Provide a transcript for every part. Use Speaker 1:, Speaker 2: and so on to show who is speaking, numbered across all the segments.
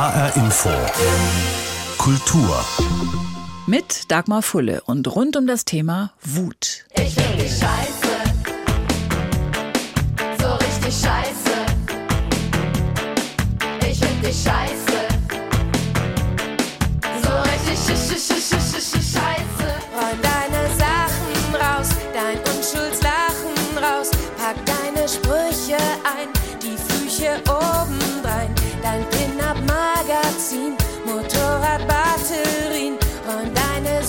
Speaker 1: HR Info. Kultur.
Speaker 2: Mit Dagmar Fulle und rund um das Thema Wut.
Speaker 3: Ich find dich scheiße. So richtig scheiße. Ich find dich scheiße. So richtig sch sch sch sch sch sch scheiße.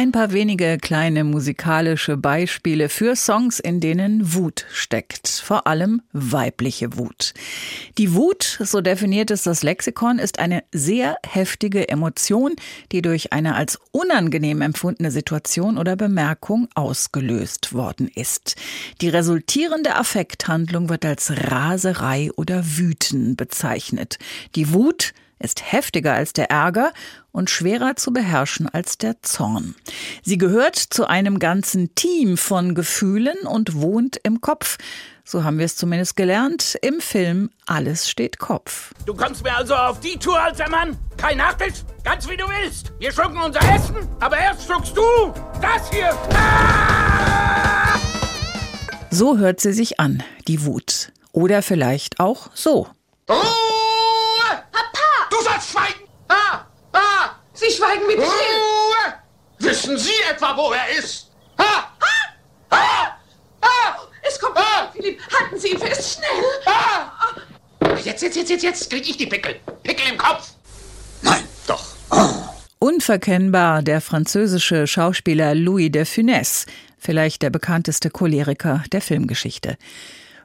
Speaker 2: Ein paar wenige kleine musikalische Beispiele für Songs, in denen Wut steckt. Vor allem weibliche Wut. Die Wut, so definiert es das Lexikon, ist eine sehr heftige Emotion, die durch eine als unangenehm empfundene Situation oder Bemerkung ausgelöst worden ist. Die resultierende Affekthandlung wird als Raserei oder Wüten bezeichnet. Die Wut ist heftiger als der Ärger und schwerer zu beherrschen als der Zorn. Sie gehört zu einem ganzen Team von Gefühlen und wohnt im Kopf. So haben wir es zumindest gelernt im Film Alles steht Kopf.
Speaker 4: Du kommst mir also auf die Tour, alter Mann? Kein Nachtisch? Ganz wie du willst. Wir schlucken unser Essen, aber erst schluckst du das hier. Ah!
Speaker 2: So hört sie sich an, die Wut. Oder vielleicht auch so.
Speaker 4: Ruhe! Papa! Du sollst schweigen! Ah! Ah!
Speaker 5: Sie schweigen mit still.
Speaker 4: Ruhe! Wissen Sie etwa, wo er ist? Ah! Ah! Ah!
Speaker 5: Es kommt
Speaker 4: Ah!
Speaker 5: Philipp. Halten Sie ihn fest, schnell.
Speaker 4: Ah! Jetzt, jetzt, jetzt, jetzt, jetzt krieg ich die Pickel. Pickel im Kopf. Nein, doch.
Speaker 2: Unverkennbar der französische Schauspieler Louis de Funès, vielleicht der bekannteste Choleriker der Filmgeschichte.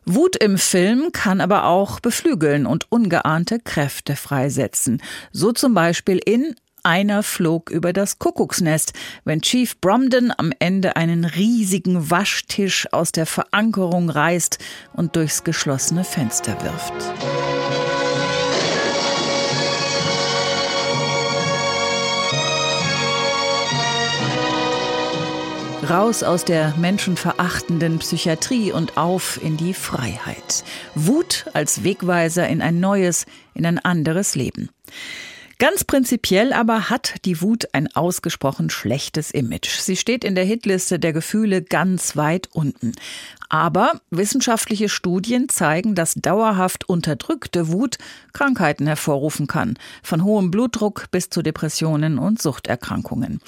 Speaker 2: Wut im Film kann aber auch beflügeln und ungeahnte Kräfte freisetzen. So zum Beispiel in einer flog über das Kuckucksnest, wenn Chief Bromden am Ende einen riesigen Waschtisch aus der Verankerung reißt und durchs geschlossene Fenster wirft. Raus aus der menschenverachtenden Psychiatrie und auf in die Freiheit. Wut als Wegweiser in ein neues, in ein anderes Leben. Ganz prinzipiell aber hat die Wut ein ausgesprochen schlechtes Image. Sie steht in der Hitliste der Gefühle ganz weit unten. Aber wissenschaftliche Studien zeigen, dass dauerhaft unterdrückte Wut Krankheiten hervorrufen kann, von hohem Blutdruck bis zu Depressionen und Suchterkrankungen.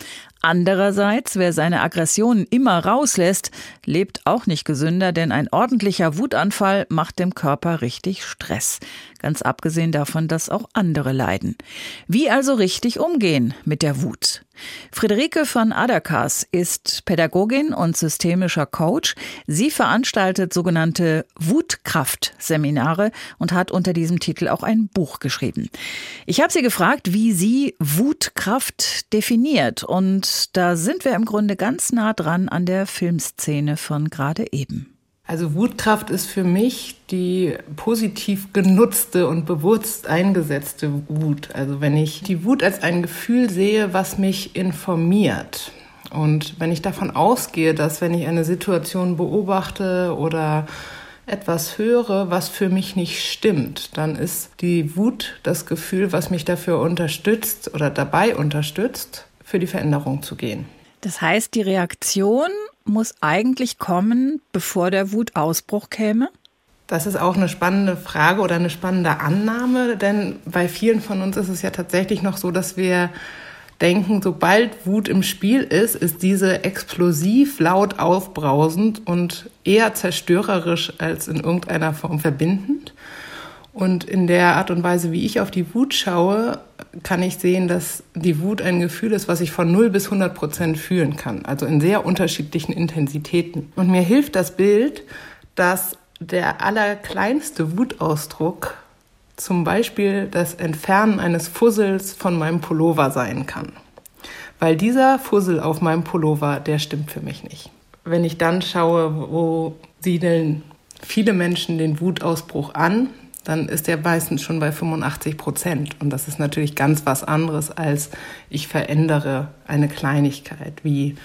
Speaker 2: Andererseits, wer seine Aggressionen immer rauslässt, lebt auch nicht gesünder, denn ein ordentlicher Wutanfall macht dem Körper richtig Stress. Ganz abgesehen davon, dass auch andere leiden. Wie also richtig umgehen mit der Wut? Friederike von Adakas ist Pädagogin und systemischer Coach. Sie veranstaltet sogenannte Wutkraft-Seminare und hat unter diesem Titel auch ein Buch geschrieben. Ich habe sie gefragt, wie sie Wutkraft definiert. Und da sind wir im Grunde ganz nah dran an der Filmszene von gerade eben.
Speaker 6: Also Wutkraft ist für mich die positiv genutzte und bewusst eingesetzte Wut. Also wenn ich die Wut als ein Gefühl sehe, was mich informiert. Und wenn ich davon ausgehe, dass wenn ich eine Situation beobachte oder etwas höre, was für mich nicht stimmt, dann ist die Wut das Gefühl, was mich dafür unterstützt oder dabei unterstützt, für die Veränderung zu gehen.
Speaker 2: Das heißt, die Reaktion muss eigentlich kommen, bevor der Wutausbruch käme?
Speaker 6: Das ist auch eine spannende Frage oder eine spannende Annahme, denn bei vielen von uns ist es ja tatsächlich noch so, dass wir denken, sobald Wut im Spiel ist, ist diese explosiv laut aufbrausend und eher zerstörerisch als in irgendeiner Form verbindend. Und in der Art und Weise, wie ich auf die Wut schaue, kann ich sehen, dass die Wut ein Gefühl ist, was ich von 0 bis 100 Prozent fühlen kann. Also in sehr unterschiedlichen Intensitäten. Und mir hilft das Bild, dass der allerkleinste Wutausdruck zum Beispiel das Entfernen eines Fussels von meinem Pullover sein kann. Weil dieser Fussel auf meinem Pullover, der stimmt für mich nicht. Wenn ich dann schaue, wo siedeln viele Menschen den Wutausbruch an, dann ist der meistens schon bei 85 Prozent. Und das ist natürlich ganz was anderes, als ich verändere eine Kleinigkeit, wie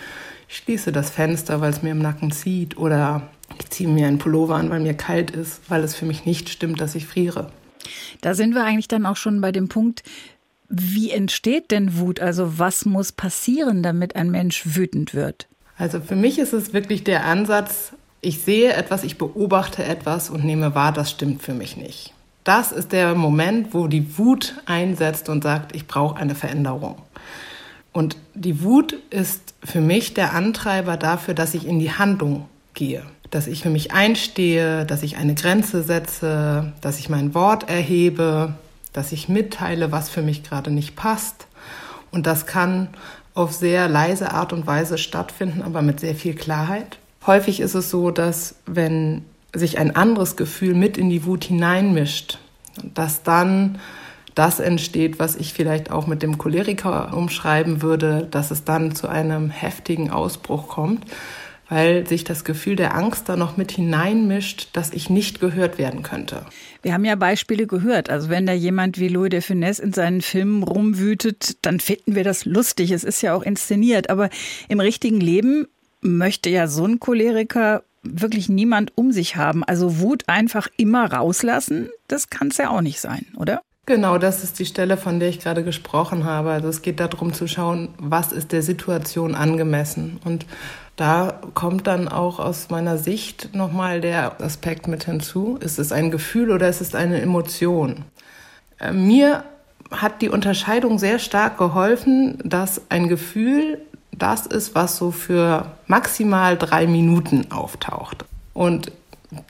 Speaker 6: ich schließe das Fenster, weil es mir im Nacken zieht, oder ich ziehe mir einen Pullover an, weil mir kalt ist, weil es für mich nicht stimmt, dass ich friere.
Speaker 2: Da sind wir eigentlich dann auch schon bei dem Punkt, wie entsteht denn Wut? Also was muss passieren, damit ein Mensch wütend wird?
Speaker 6: Also für mich ist es wirklich der Ansatz, ich sehe etwas, ich beobachte etwas und nehme wahr, das stimmt für mich nicht. Das ist der Moment, wo die Wut einsetzt und sagt, ich brauche eine Veränderung. Und die Wut ist für mich der Antreiber dafür, dass ich in die Handlung gehe. Dass ich für mich einstehe, dass ich eine Grenze setze, dass ich mein Wort erhebe, dass ich mitteile, was für mich gerade nicht passt. Und das kann auf sehr leise Art und Weise stattfinden, aber mit sehr viel Klarheit. Häufig ist es so, dass wenn sich ein anderes Gefühl mit in die Wut hineinmischt, dass dann das entsteht, was ich vielleicht auch mit dem Choleriker umschreiben würde, dass es dann zu einem heftigen Ausbruch kommt, weil sich das Gefühl der Angst da noch mit hineinmischt, dass ich nicht gehört werden könnte.
Speaker 2: Wir haben ja Beispiele gehört. Also wenn da jemand wie Louis de Funès in seinen Filmen rumwütet, dann finden wir das lustig. Es ist ja auch inszeniert. Aber im richtigen Leben möchte ja so ein Choleriker wirklich niemand um sich haben. Also Wut einfach immer rauslassen, das kann es ja auch nicht sein, oder?
Speaker 6: Genau, das ist die Stelle, von der ich gerade gesprochen habe. Also es geht darum zu schauen, was ist der Situation angemessen. Und da kommt dann auch aus meiner Sicht nochmal der Aspekt mit hinzu. Ist es ein Gefühl oder ist es eine Emotion? Äh, Mir hat die Unterscheidung sehr stark geholfen, dass ein Gefühl das ist, was so für maximal drei Minuten auftaucht. Und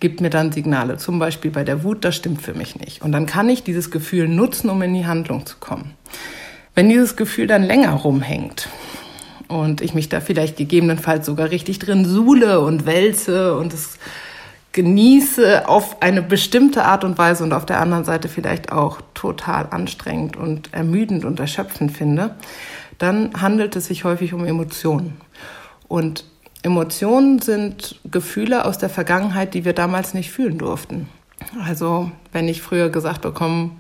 Speaker 6: gibt mir dann Signale, zum Beispiel bei der Wut, das stimmt für mich nicht. Und dann kann ich dieses Gefühl nutzen, um in die Handlung zu kommen. Wenn dieses Gefühl dann länger rumhängt und ich mich da vielleicht gegebenenfalls sogar richtig drin suhle und wälze und es genieße auf eine bestimmte Art und Weise und auf der anderen Seite vielleicht auch total anstrengend und ermüdend und erschöpfend finde, dann handelt es sich häufig um Emotionen. Und Emotionen sind Gefühle aus der Vergangenheit, die wir damals nicht fühlen durften. Also wenn ich früher gesagt bekommen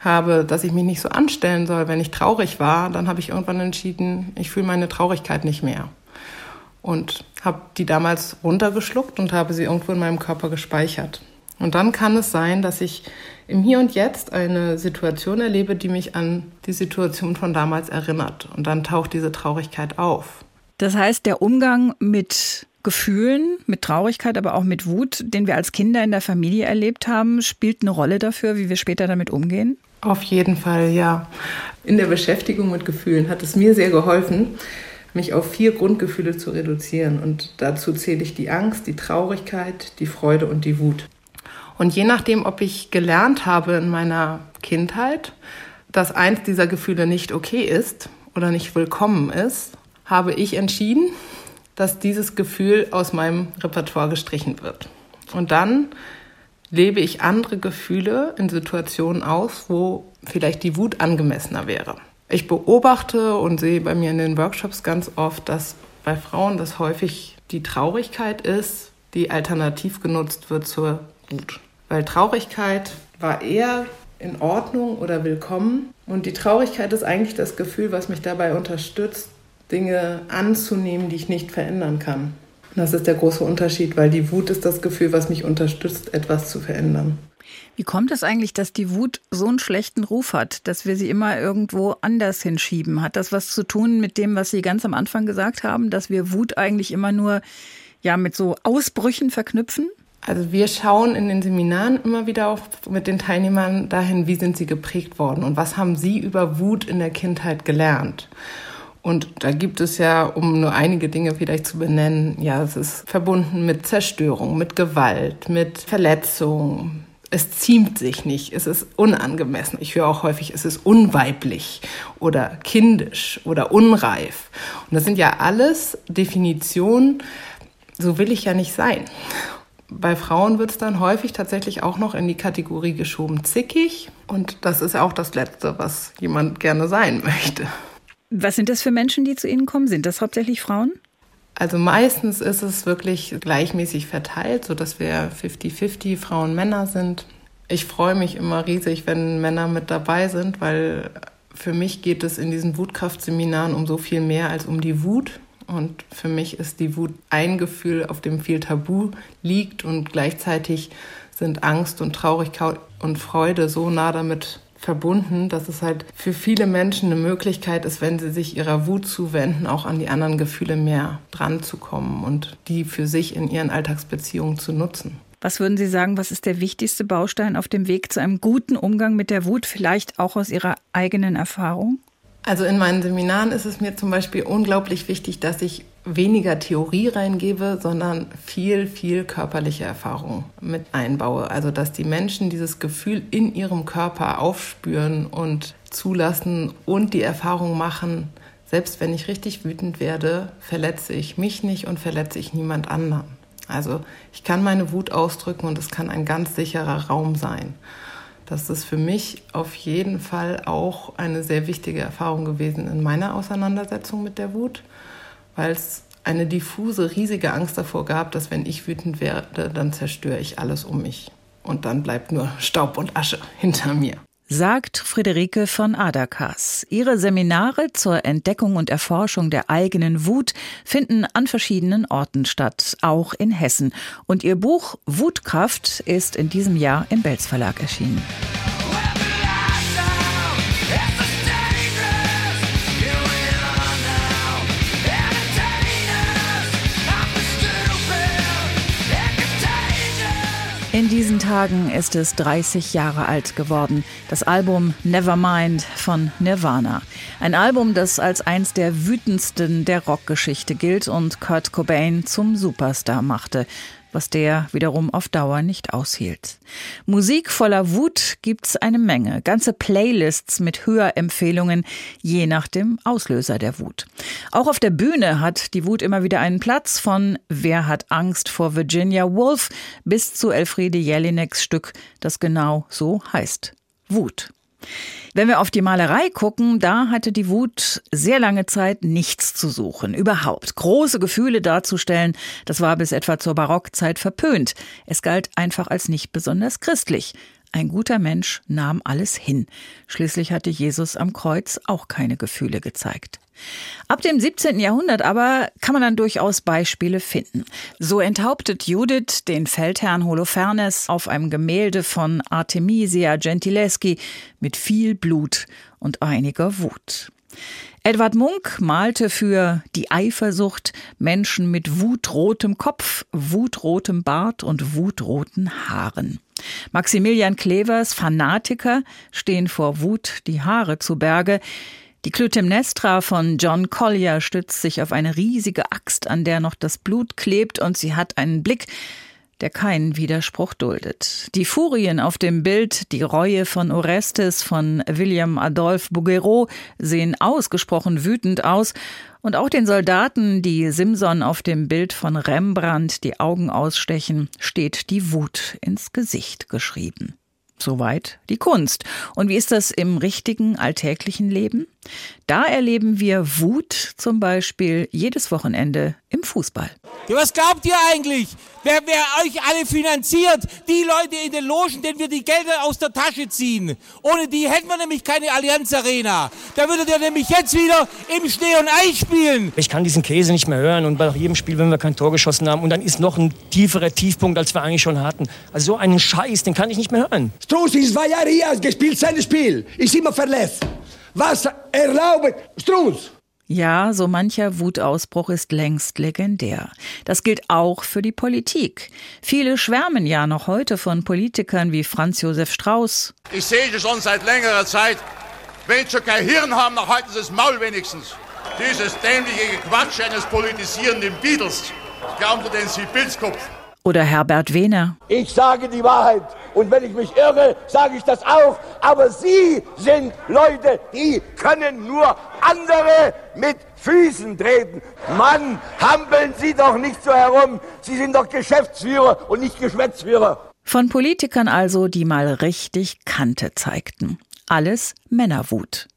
Speaker 6: habe, dass ich mich nicht so anstellen soll, wenn ich traurig war, dann habe ich irgendwann entschieden, ich fühle meine Traurigkeit nicht mehr. Und habe die damals runtergeschluckt und habe sie irgendwo in meinem Körper gespeichert. Und dann kann es sein, dass ich im Hier und Jetzt eine Situation erlebe, die mich an die Situation von damals erinnert. Und dann taucht diese Traurigkeit auf.
Speaker 2: Das heißt, der Umgang mit Gefühlen, mit Traurigkeit, aber auch mit Wut, den wir als Kinder in der Familie erlebt haben, spielt eine Rolle dafür, wie wir später damit umgehen?
Speaker 6: Auf jeden Fall, ja. In der Beschäftigung mit Gefühlen hat es mir sehr geholfen, mich auf vier Grundgefühle zu reduzieren. Und dazu zähle ich die Angst, die Traurigkeit, die Freude und die Wut. Und je nachdem, ob ich gelernt habe in meiner Kindheit, dass eins dieser Gefühle nicht okay ist oder nicht willkommen ist, habe ich entschieden, dass dieses Gefühl aus meinem Repertoire gestrichen wird. Und dann lebe ich andere Gefühle in Situationen aus, wo vielleicht die Wut angemessener wäre. Ich beobachte und sehe bei mir in den Workshops ganz oft, dass bei Frauen das häufig die Traurigkeit ist, die alternativ genutzt wird zur Wut. Weil Traurigkeit war eher in Ordnung oder willkommen. Und die Traurigkeit ist eigentlich das Gefühl, was mich dabei unterstützt, Dinge anzunehmen, die ich nicht verändern kann. Und das ist der große Unterschied, weil die Wut ist das Gefühl, was mich unterstützt, etwas zu verändern.
Speaker 2: Wie kommt es eigentlich, dass die Wut so einen schlechten Ruf hat, dass wir sie immer irgendwo anders hinschieben? Hat das was zu tun mit dem, was Sie ganz am Anfang gesagt haben, dass wir Wut eigentlich immer nur ja mit so Ausbrüchen verknüpfen?
Speaker 6: Also wir schauen in den Seminaren immer wieder auch mit den Teilnehmern dahin, wie sind sie geprägt worden und was haben sie über Wut in der Kindheit gelernt. Und da gibt es ja, um nur einige Dinge vielleicht zu benennen, ja, es ist verbunden mit Zerstörung, mit Gewalt, mit Verletzung. Es ziemt sich nicht, es ist unangemessen. Ich höre auch häufig, es ist unweiblich oder kindisch oder unreif. Und das sind ja alles Definitionen, so will ich ja nicht sein. Bei Frauen wird es dann häufig tatsächlich auch noch in die Kategorie geschoben zickig. Und das ist auch das Letzte, was jemand gerne sein möchte.
Speaker 2: Was sind das für Menschen, die zu Ihnen kommen? Sind das hauptsächlich Frauen?
Speaker 6: Also meistens ist es wirklich gleichmäßig verteilt, sodass wir 50-50 Frauen, Männer sind. Ich freue mich immer riesig, wenn Männer mit dabei sind, weil für mich geht es in diesen Wutkraftseminaren um so viel mehr als um die Wut. Und für mich ist die Wut ein Gefühl, auf dem viel Tabu liegt und gleichzeitig sind Angst und Traurigkeit und Freude so nah damit verbunden, dass es halt für viele Menschen eine Möglichkeit ist, wenn sie sich ihrer Wut zuwenden, auch an die anderen Gefühle mehr dran zu kommen und die für sich in ihren Alltagsbeziehungen zu nutzen.
Speaker 2: Was würden Sie sagen, was ist der wichtigste Baustein auf dem Weg zu einem guten Umgang mit der Wut, vielleicht auch aus Ihrer eigenen Erfahrung?
Speaker 6: Also in meinen Seminaren ist es mir zum Beispiel unglaublich wichtig, dass ich weniger Theorie reingebe, sondern viel, viel körperliche Erfahrung mit einbaue. Also dass die Menschen dieses Gefühl in ihrem Körper aufspüren und zulassen und die Erfahrung machen, selbst wenn ich richtig wütend werde, verletze ich mich nicht und verletze ich niemand anderen. Also ich kann meine Wut ausdrücken und es kann ein ganz sicherer Raum sein. Das ist für mich auf jeden Fall auch eine sehr wichtige Erfahrung gewesen in meiner Auseinandersetzung mit der Wut, weil es eine diffuse, riesige Angst davor gab, dass wenn ich wütend werde, dann zerstöre ich alles um mich. Und dann bleibt nur Staub und Asche hinter mir.
Speaker 2: Sagt Friederike von Adakas. Ihre Seminare zur Entdeckung und Erforschung der eigenen Wut finden an verschiedenen Orten statt, auch in Hessen. Und ihr Buch Wutkraft ist in diesem Jahr im Belz Verlag erschienen. In diesen Tagen ist es 30 Jahre alt geworden. Das Album Nevermind von Nirvana. Ein Album, das als eins der wütendsten der Rockgeschichte gilt und Kurt Cobain zum Superstar machte was der wiederum auf Dauer nicht aushielt. Musik voller Wut gibt's eine Menge, ganze Playlists mit Hörempfehlungen, je nach dem Auslöser der Wut. Auch auf der Bühne hat die Wut immer wieder einen Platz von Wer hat Angst vor Virginia Woolf bis zu Elfriede Jelineks Stück, das genau so heißt. Wut. Wenn wir auf die Malerei gucken, da hatte die Wut sehr lange Zeit nichts zu suchen. Überhaupt. Große Gefühle darzustellen, das war bis etwa zur Barockzeit verpönt. Es galt einfach als nicht besonders christlich. Ein guter Mensch nahm alles hin. Schließlich hatte Jesus am Kreuz auch keine Gefühle gezeigt. Ab dem 17. Jahrhundert aber kann man dann durchaus Beispiele finden. So enthauptet Judith den Feldherrn Holofernes auf einem Gemälde von Artemisia Gentileschi mit viel Blut und einiger Wut. Edward Munk malte für die Eifersucht Menschen mit wutrotem Kopf, wutrotem Bart und wutroten Haaren. Maximilian Klevers Fanatiker stehen vor Wut die Haare zu Berge. Die Clytemnestra von John Collier stützt sich auf eine riesige Axt, an der noch das Blut klebt, und sie hat einen Blick, der keinen Widerspruch duldet. Die Furien auf dem Bild, die Reue von Orestes von William Adolphe Bouguereau sehen ausgesprochen wütend aus und auch den Soldaten, die Simson auf dem Bild von Rembrandt die Augen ausstechen, steht die Wut ins Gesicht geschrieben. Soweit die Kunst. Und wie ist das im richtigen alltäglichen Leben? Da erleben wir Wut zum Beispiel jedes Wochenende im Fußball.
Speaker 7: Ja, was glaubt ihr eigentlich? Wer, wer euch alle finanziert? Die Leute in den Logen, denen wir die Gelder aus der Tasche ziehen. Ohne die hätten wir nämlich keine Allianz Arena. Da würdet ihr nämlich jetzt wieder im Schnee und Eis spielen.
Speaker 8: Ich kann diesen Käse nicht mehr hören und bei jedem Spiel, wenn wir kein Tor geschossen haben und dann ist noch ein tieferer Tiefpunkt, als wir eigentlich schon hatten. Also so einen Scheiß, den kann ich nicht mehr hören.
Speaker 9: Strunz ist zwei Jahre hier, gespielt sein Spiel. Ist immer verletzt. Was erlaubt Strunz?
Speaker 2: Ja, so mancher Wutausbruch ist längst legendär. Das gilt auch für die Politik. Viele schwärmen ja noch heute von Politikern wie Franz Josef Strauß.
Speaker 9: Ich sehe das schon seit längerer Zeit. Wenn sie schon kein Hirn haben, dann halten sie das Maul wenigstens. Dieses dämliche Quatsch eines politisierenden Beatles. Glauben Sie denn, Sie Pilzkopf?
Speaker 2: Oder Herbert Wehner.
Speaker 10: Ich sage die Wahrheit. Und wenn ich mich irre, sage ich das auch. Aber Sie sind Leute, die können nur andere mit Füßen treten. Mann, hampeln Sie doch nicht so herum. Sie sind doch Geschäftsführer und nicht Geschwätzführer.
Speaker 2: Von Politikern also, die mal richtig Kante zeigten. Alles Männerwut.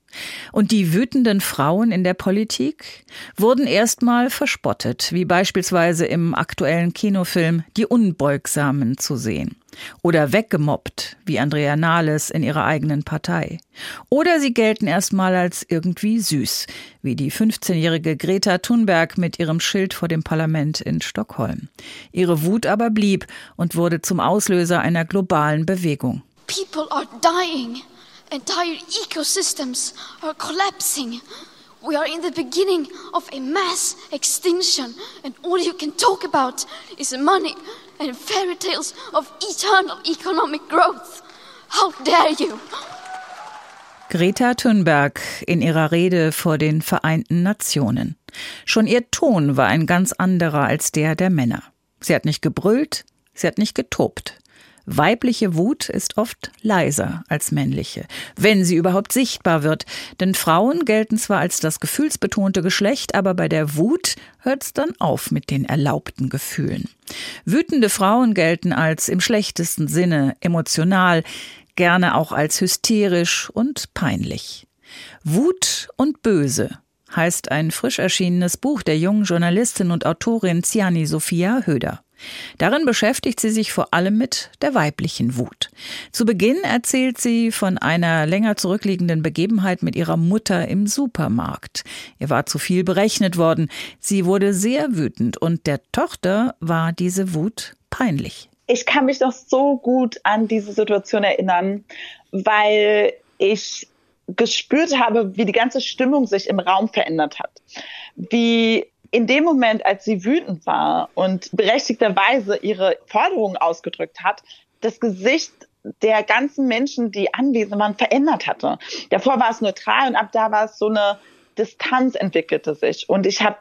Speaker 2: Und die wütenden Frauen in der Politik wurden erstmal verspottet, wie beispielsweise im aktuellen Kinofilm Die Unbeugsamen zu sehen. Oder weggemobbt, wie Andrea Nahles in ihrer eigenen Partei. Oder sie gelten erstmal als irgendwie süß, wie die 15-jährige Greta Thunberg mit ihrem Schild vor dem Parlament in Stockholm. Ihre Wut aber blieb und wurde zum Auslöser einer globalen Bewegung.
Speaker 3: People are dying. Entire ecosystems are collapsing. We are in the beginning of a mass extinction, and all you can talk about is money and fairy tales of eternal economic growth. How dare you!
Speaker 2: Greta Thunberg in ihrer Rede vor den Vereinten Nationen. Schon ihr Ton war ein ganz anderer als der der Männer. Sie hat nicht gebrüllt, sie hat nicht getobt. Weibliche Wut ist oft leiser als männliche, wenn sie überhaupt sichtbar wird. Denn Frauen gelten zwar als das gefühlsbetonte Geschlecht, aber bei der Wut hört's dann auf mit den erlaubten Gefühlen. Wütende Frauen gelten als im schlechtesten Sinne emotional, gerne auch als hysterisch und peinlich. Wut und Böse heißt ein frisch erschienenes Buch der jungen Journalistin und Autorin Ziani Sophia Höder. Darin beschäftigt sie sich vor allem mit der weiblichen Wut. Zu Beginn erzählt sie von einer länger zurückliegenden Begebenheit mit ihrer Mutter im Supermarkt. Ihr war zu viel berechnet worden. Sie wurde sehr wütend und der Tochter war diese Wut peinlich.
Speaker 11: Ich kann mich noch so gut an diese Situation erinnern, weil ich gespürt habe, wie die ganze Stimmung sich im Raum verändert hat. Wie in dem Moment, als sie wütend war und berechtigterweise ihre Forderungen ausgedrückt hat, das Gesicht der ganzen Menschen, die anwesend waren, verändert hatte. Davor war es neutral und ab da war es so eine Distanz entwickelte sich. Und ich habe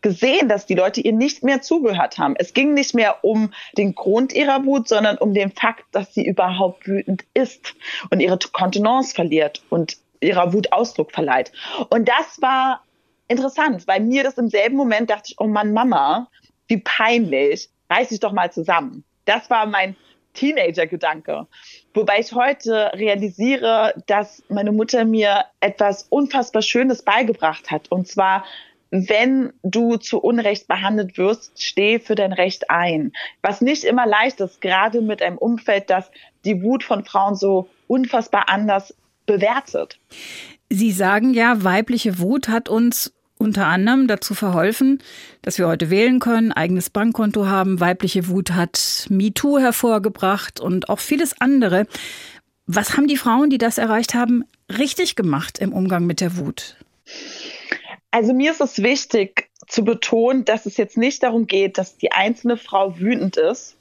Speaker 11: gesehen, dass die Leute ihr nicht mehr zugehört haben. Es ging nicht mehr um den Grund ihrer Wut, sondern um den Fakt, dass sie überhaupt wütend ist und ihre Kontenance verliert und ihrer Wut Ausdruck verleiht. Und das war interessant, weil mir das im selben Moment dachte ich, oh Mann, Mama, wie peinlich, reiß dich doch mal zusammen. Das war mein Teenager-Gedanke. Wobei ich heute realisiere, dass meine Mutter mir etwas unfassbar Schönes beigebracht hat. Und zwar, wenn du zu Unrecht behandelt wirst, steh für dein Recht ein. Was nicht immer leicht ist, gerade mit einem Umfeld, das die Wut von Frauen so unfassbar anders bewertet.
Speaker 2: Sie sagen ja, weibliche Wut hat uns unter anderem dazu verholfen, dass wir heute wählen können, eigenes Bankkonto haben, weibliche Wut hat MeToo hervorgebracht und auch vieles andere. Was haben die Frauen, die das erreicht haben, richtig gemacht im Umgang mit der Wut?
Speaker 11: Also mir ist es wichtig zu betonen, dass es jetzt nicht darum geht, dass die einzelne Frau wütend ist,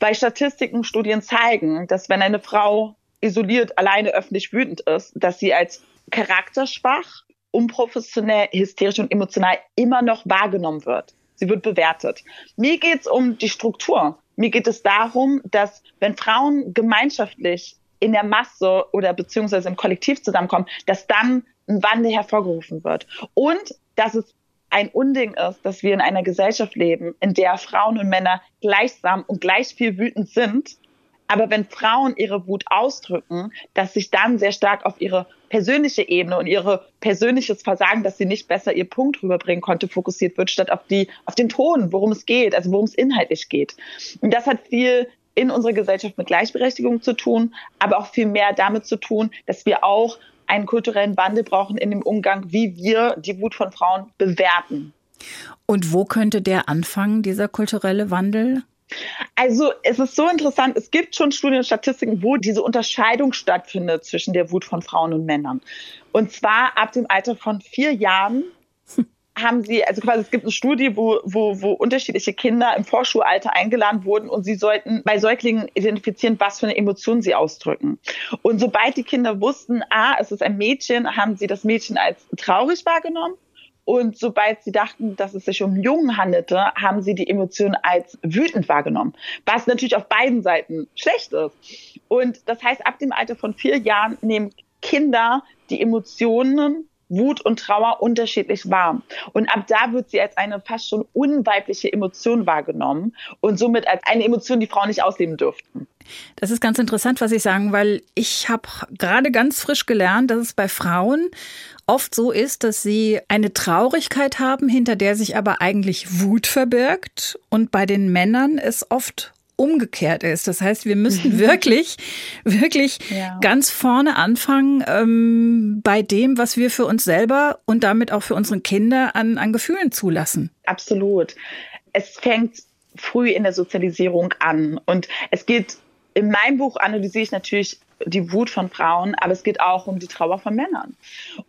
Speaker 11: weil Statistiken, Studien zeigen, dass wenn eine Frau isoliert, alleine öffentlich wütend ist, dass sie als charakterschwach, unprofessionell, hysterisch und emotional immer noch wahrgenommen wird. Sie wird bewertet. Mir geht es um die Struktur. Mir geht es darum, dass wenn Frauen gemeinschaftlich in der Masse oder beziehungsweise im Kollektiv zusammenkommen, dass dann ein Wandel hervorgerufen wird. Und dass es ein Unding ist, dass wir in einer Gesellschaft leben, in der Frauen und Männer gleichsam und gleich viel wütend sind. Aber wenn Frauen ihre Wut ausdrücken, dass sich dann sehr stark auf ihre persönliche Ebene und ihre persönliches Versagen, dass sie nicht besser ihr Punkt rüberbringen konnte, fokussiert wird, statt auf die, auf den Ton, worum es geht, also worum es inhaltlich geht. Und das hat viel in unserer Gesellschaft mit Gleichberechtigung zu tun, aber auch viel mehr damit zu tun, dass wir auch einen kulturellen Wandel brauchen in dem Umgang, wie wir die Wut von Frauen bewerten.
Speaker 2: Und wo könnte der anfangen, dieser kulturelle Wandel?
Speaker 11: Also es ist so interessant, es gibt schon Studien und Statistiken, wo diese Unterscheidung stattfindet zwischen der Wut von Frauen und Männern. Und zwar ab dem Alter von vier Jahren haben sie, also quasi es gibt eine Studie, wo, wo, wo unterschiedliche Kinder im Vorschulalter eingeladen wurden und sie sollten bei Säuglingen identifizieren, was für eine Emotion sie ausdrücken. Und sobald die Kinder wussten, ah, es ist ein Mädchen, haben sie das Mädchen als traurig wahrgenommen. Und sobald sie dachten, dass es sich um Jungen handelte, haben sie die Emotion als wütend wahrgenommen. Was natürlich auf beiden Seiten schlecht ist. Und das heißt, ab dem Alter von vier Jahren nehmen Kinder die Emotionen Wut und Trauer unterschiedlich wahr. Und ab da wird sie als eine fast schon unweibliche Emotion wahrgenommen und somit als eine Emotion, die Frauen nicht ausleben dürften.
Speaker 2: Das ist ganz interessant, was Sie sagen, weil ich habe gerade ganz frisch gelernt, dass es bei Frauen oft so ist, dass sie eine Traurigkeit haben, hinter der sich aber eigentlich Wut verbirgt und bei den Männern es oft umgekehrt ist. Das heißt, wir müssten wirklich, wirklich
Speaker 11: Ja.
Speaker 2: ganz vorne anfangen ähm, bei dem, was wir für uns selber und damit auch für unsere Kinder an, an Gefühlen zulassen.
Speaker 11: Absolut. Es fängt früh in der Sozialisierung an. Und es geht, in meinem Buch analysiere ich natürlich die Wut von Frauen, aber es geht auch um die Trauer von Männern.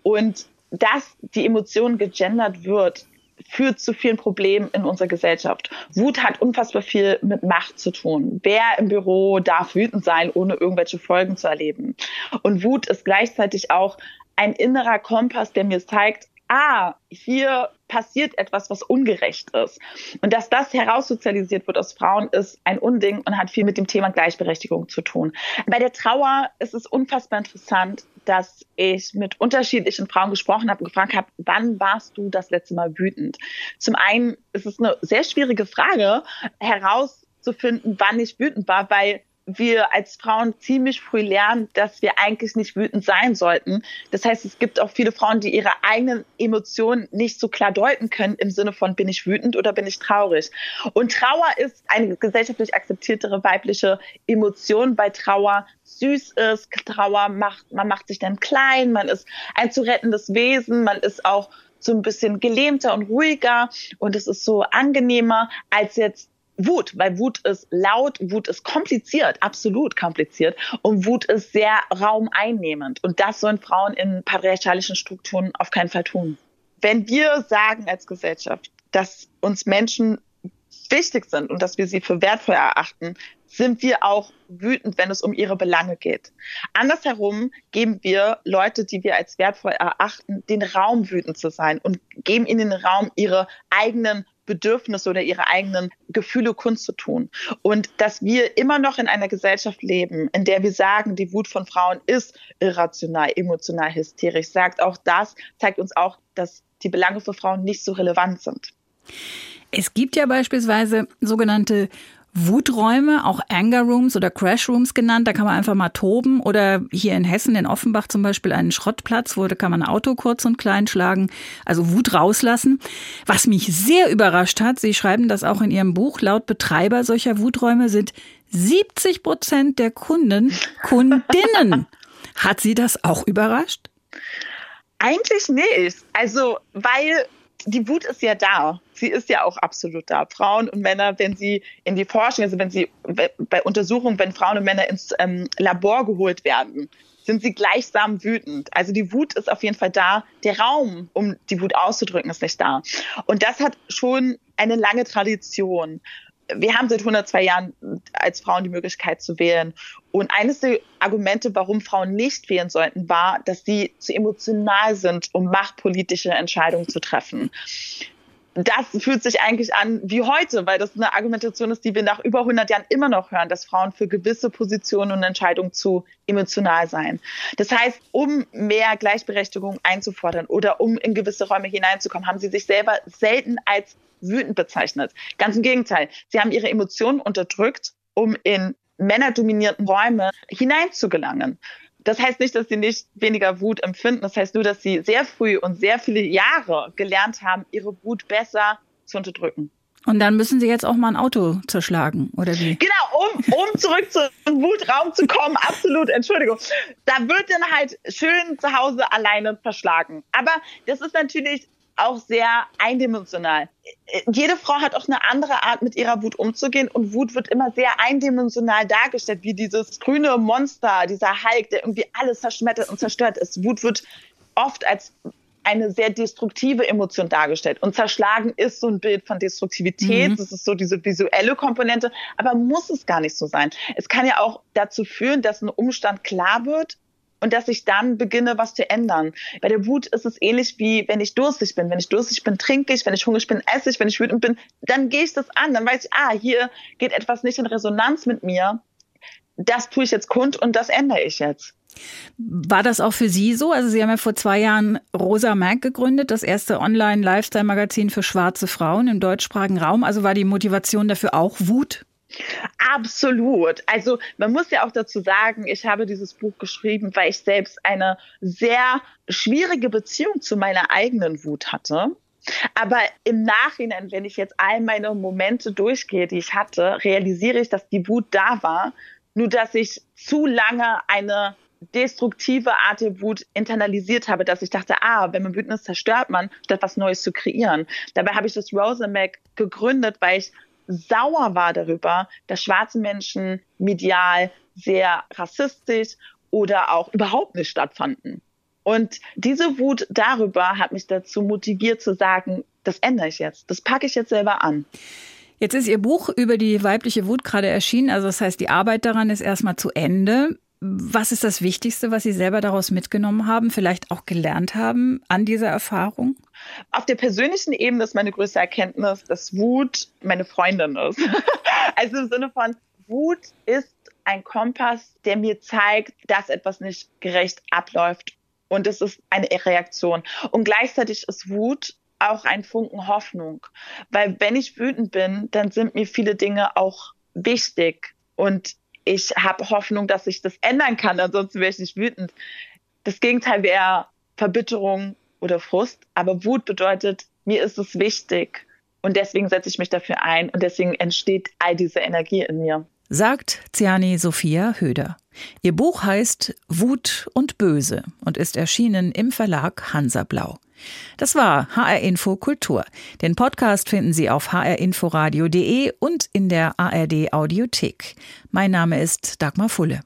Speaker 11: Und dass die Emotion gegendert wird, führt zu vielen Problemen in unserer Gesellschaft. Wut hat unfassbar viel mit Macht zu tun. Wer im Büro darf wütend sein, ohne irgendwelche Folgen zu erleben? Und Wut ist gleichzeitig auch ein innerer Kompass, der mir zeigt, ah, hier passiert etwas, was ungerecht ist. Und dass das heraussozialisiert wird aus Frauen, ist ein Unding und hat viel mit dem Thema Gleichberechtigung zu tun. Bei der Trauer ist es unfassbar interessant, dass ich mit unterschiedlichen Frauen gesprochen habe und gefragt habe, wann warst du das letzte Mal wütend? Zum einen ist es eine sehr schwierige Frage, herauszufinden, wann ich wütend war, weil wir als Frauen ziemlich früh lernen, dass wir eigentlich nicht wütend sein sollten. Das heißt, es gibt auch viele Frauen, die ihre eigenen Emotionen nicht so klar deuten können im Sinne von bin ich wütend oder bin ich traurig. Und Trauer ist eine gesellschaftlich akzeptiertere weibliche Emotion, weil Trauer süß ist. Trauer macht, man macht sich dann klein, man ist ein zu rettendes Wesen, man ist auch so ein bisschen gelähmter und ruhiger und es ist so angenehmer als jetzt Wut, weil Wut ist laut, Wut ist kompliziert, absolut kompliziert und Wut ist sehr raumeinnehmend und das sollen Frauen in patriarchalischen Strukturen auf keinen Fall tun. Wenn wir sagen als Gesellschaft, dass uns Menschen wichtig sind und dass wir sie für wertvoll erachten, sind wir auch wütend, wenn es um ihre Belange geht. Andersherum geben wir Leute, die wir als wertvoll erachten, den Raum wütend zu sein und geben ihnen den Raum, ihre eigenen Bedürfnisse oder ihre eigenen Gefühle kundzutun. Und dass wir immer noch in einer Gesellschaft leben, in der wir sagen, die Wut von Frauen ist irrational, emotional, hysterisch, sagt auch das, zeigt uns auch, dass die Belange für Frauen nicht so relevant sind.
Speaker 2: Es gibt ja beispielsweise sogenannte Wuträume, auch Anger Rooms oder Crash Rooms genannt. Da kann man einfach mal toben. Oder hier in Hessen, in Offenbach zum Beispiel, einen Schrottplatz, wo da kann man ein Auto kurz und klein schlagen, also Wut rauslassen. Was mich sehr überrascht hat, Sie schreiben das auch in Ihrem Buch, laut Betreiber solcher Wuträume sind 70 Prozent der Kunden Kundinnen. Hat Sie das auch überrascht?
Speaker 11: Eigentlich nicht. Also, weil die Wut ist ja da. Sie ist ja auch absolut da. Frauen und Männer, wenn sie in die Forschung, also wenn sie bei Untersuchungen, wenn Frauen und Männer ins ähm, Labor geholt werden, sind sie gleichsam wütend. Also die Wut ist auf jeden Fall da. Der Raum, um die Wut auszudrücken, ist nicht da. Und das hat schon eine lange Tradition wir haben seit 102 Jahren als Frauen die Möglichkeit zu wählen. Und eines der Argumente, warum Frauen nicht wählen sollten, war, dass sie zu emotional sind, um machtpolitische Entscheidungen zu treffen. Das fühlt sich eigentlich an wie heute, weil das eine Argumentation ist, die wir nach über 100 Jahren immer noch hören, dass Frauen für gewisse Positionen und Entscheidungen zu emotional seien. Das heißt, um mehr Gleichberechtigung einzufordern oder um in gewisse Räume hineinzukommen, haben sie sich selber selten als wütend bezeichnet. Ganz im Gegenteil. Sie haben ihre Emotionen unterdrückt, um in männerdominierten Räume hineinzugelangen. Das heißt nicht, dass sie nicht weniger Wut empfinden. Das heißt nur, dass sie sehr früh und sehr viele Jahre gelernt haben, ihre Wut besser zu unterdrücken.
Speaker 2: Und dann müssen sie jetzt auch mal ein Auto zerschlagen, oder wie?
Speaker 11: Genau, um, um zurück zum Wutraum zu kommen, absolut, Entschuldigung. Da wird dann halt schön zu Hause alleine verschlagen. Aber das ist natürlich auch sehr eindimensional. Äh, Jede Frau hat auch eine andere Art, mit ihrer Wut umzugehen und Wut wird immer sehr eindimensional dargestellt, wie dieses grüne Monster, dieser Hulk, der irgendwie alles zerschmettert und zerstört ist. Wut wird oft als eine sehr destruktive Emotion dargestellt. Und zerschlagen ist so ein Bild von Destruktivität.
Speaker 2: Mhm.
Speaker 11: Das ist so diese visuelle Komponente. Aber muss es gar nicht so sein. Es kann ja auch dazu führen, dass ein Umstand klar wird und dass ich dann beginne, was zu ändern. Bei der Wut ist es ähnlich wie, wenn ich durstig bin. Wenn ich durstig bin, trinke ich. Wenn ich hungrig bin, esse ich. Wenn ich wütend bin, dann gehe ich das an. Dann weiß ich, ah, hier geht etwas nicht in Resonanz mit mir. Das tue ich jetzt kund und das ändere ich jetzt.
Speaker 2: War das auch für Sie so? Also Sie haben ja vor zwei Jahren Rosa Mag gegründet, das erste Online-Lifestyle-Magazin für schwarze Frauen im deutschsprachigen Raum. Also war die Motivation dafür auch Wut?
Speaker 11: Absolut. Also man muss ja auch dazu sagen, ich habe dieses Buch geschrieben, weil ich selbst eine sehr schwierige Beziehung zu meiner eigenen Wut hatte. Aber im Nachhinein, wenn ich jetzt all meine Momente durchgehe, die ich hatte, realisiere ich, dass die Wut da war, nur dass ich zu lange eine destruktive Art der Wut internalisiert habe, dass ich dachte, ah, wenn man wütend ist, zerstört man, statt was Neues zu kreieren. Dabei habe ich das Rosamac gegründet, weil ich sauer war darüber, dass schwarze Menschen medial sehr rassistisch oder auch überhaupt nicht stattfanden. Und diese Wut darüber hat mich dazu motiviert zu sagen, das ändere ich jetzt, das packe ich jetzt selber an.
Speaker 2: Jetzt ist Ihr Buch über die weibliche Wut gerade erschienen. Also das heißt, die Arbeit daran ist erstmal zu Ende. Was ist das Wichtigste, was Sie selber daraus mitgenommen haben, vielleicht auch gelernt haben an dieser Erfahrung?
Speaker 11: Auf der persönlichen Ebene ist meine größte Erkenntnis, dass Wut meine Freundin ist. also im Sinne von, Wut ist ein Kompass, der mir zeigt, dass etwas nicht gerecht abläuft. Und es ist eine Reaktion. Und gleichzeitig ist Wut auch ein Funken Hoffnung. Weil wenn ich wütend bin, dann sind mir viele Dinge auch wichtig. Und ich habe Hoffnung, dass ich das ändern kann. Ansonsten wäre ich nicht wütend. Das Gegenteil wäre Verbitterung oder Frust. Aber Wut bedeutet, mir ist es wichtig. Und deswegen setze ich mich dafür ein. Und deswegen entsteht all diese Energie in mir.
Speaker 2: Sagt Ziani Sophia Höder. Ihr Buch heißt Wut und Böse und ist erschienen im Verlag Hansablau. Das war HR Info Kultur. Den Podcast finden Sie auf hrinforadio.de und in der ARD Audiothek. Mein Name ist Dagmar Fulle.